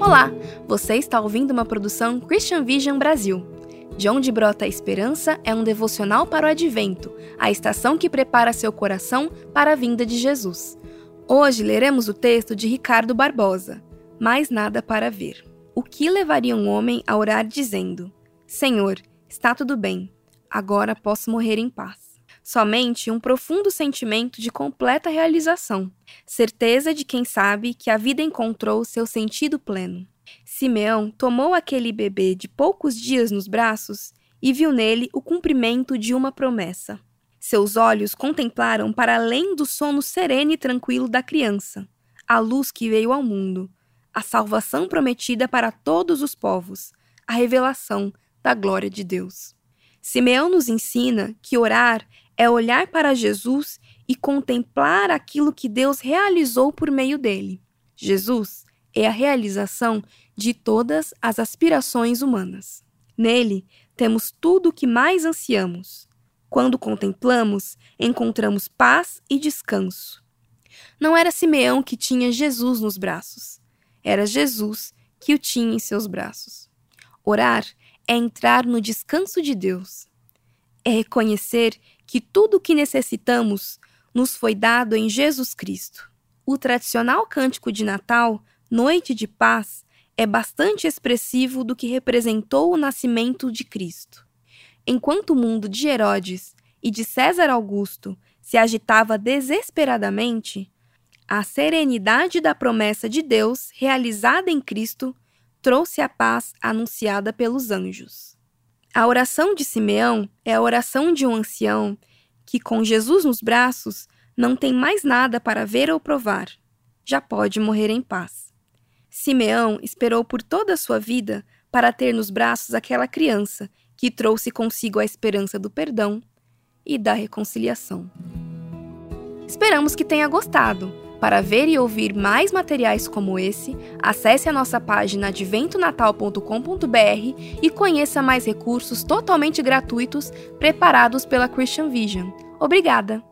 Olá, você está ouvindo uma produção Christian Vision Brasil. De onde brota a esperança é um devocional para o advento, a estação que prepara seu coração para a vinda de Jesus. Hoje leremos o texto de Ricardo Barbosa, Mais Nada para Ver. O que levaria um homem a orar dizendo: Senhor, está tudo bem, agora posso morrer em paz? Somente um profundo sentimento de completa realização, certeza de quem sabe que a vida encontrou seu sentido pleno. Simeão tomou aquele bebê de poucos dias nos braços e viu nele o cumprimento de uma promessa. Seus olhos contemplaram para além do sono sereno e tranquilo da criança, a luz que veio ao mundo, a salvação prometida para todos os povos, a revelação da glória de Deus. Simeão nos ensina que orar é olhar para Jesus e contemplar aquilo que Deus realizou por meio dele. Jesus é a realização de todas as aspirações humanas. Nele temos tudo o que mais ansiamos. Quando contemplamos, encontramos paz e descanso. Não era Simeão que tinha Jesus nos braços, era Jesus que o tinha em seus braços. Orar é entrar no descanso de Deus. É reconhecer que tudo o que necessitamos nos foi dado em Jesus Cristo. O tradicional cântico de Natal, Noite de Paz, é bastante expressivo do que representou o nascimento de Cristo. Enquanto o mundo de Herodes e de César Augusto se agitava desesperadamente, a serenidade da promessa de Deus realizada em Cristo trouxe a paz anunciada pelos anjos. A oração de Simeão é a oração de um ancião que, com Jesus nos braços, não tem mais nada para ver ou provar. Já pode morrer em paz. Simeão esperou por toda a sua vida para ter nos braços aquela criança que trouxe consigo a esperança do perdão e da reconciliação. Esperamos que tenha gostado. Para ver e ouvir mais materiais como esse, acesse a nossa página adventonatal.com.br e conheça mais recursos totalmente gratuitos preparados pela Christian Vision. Obrigada!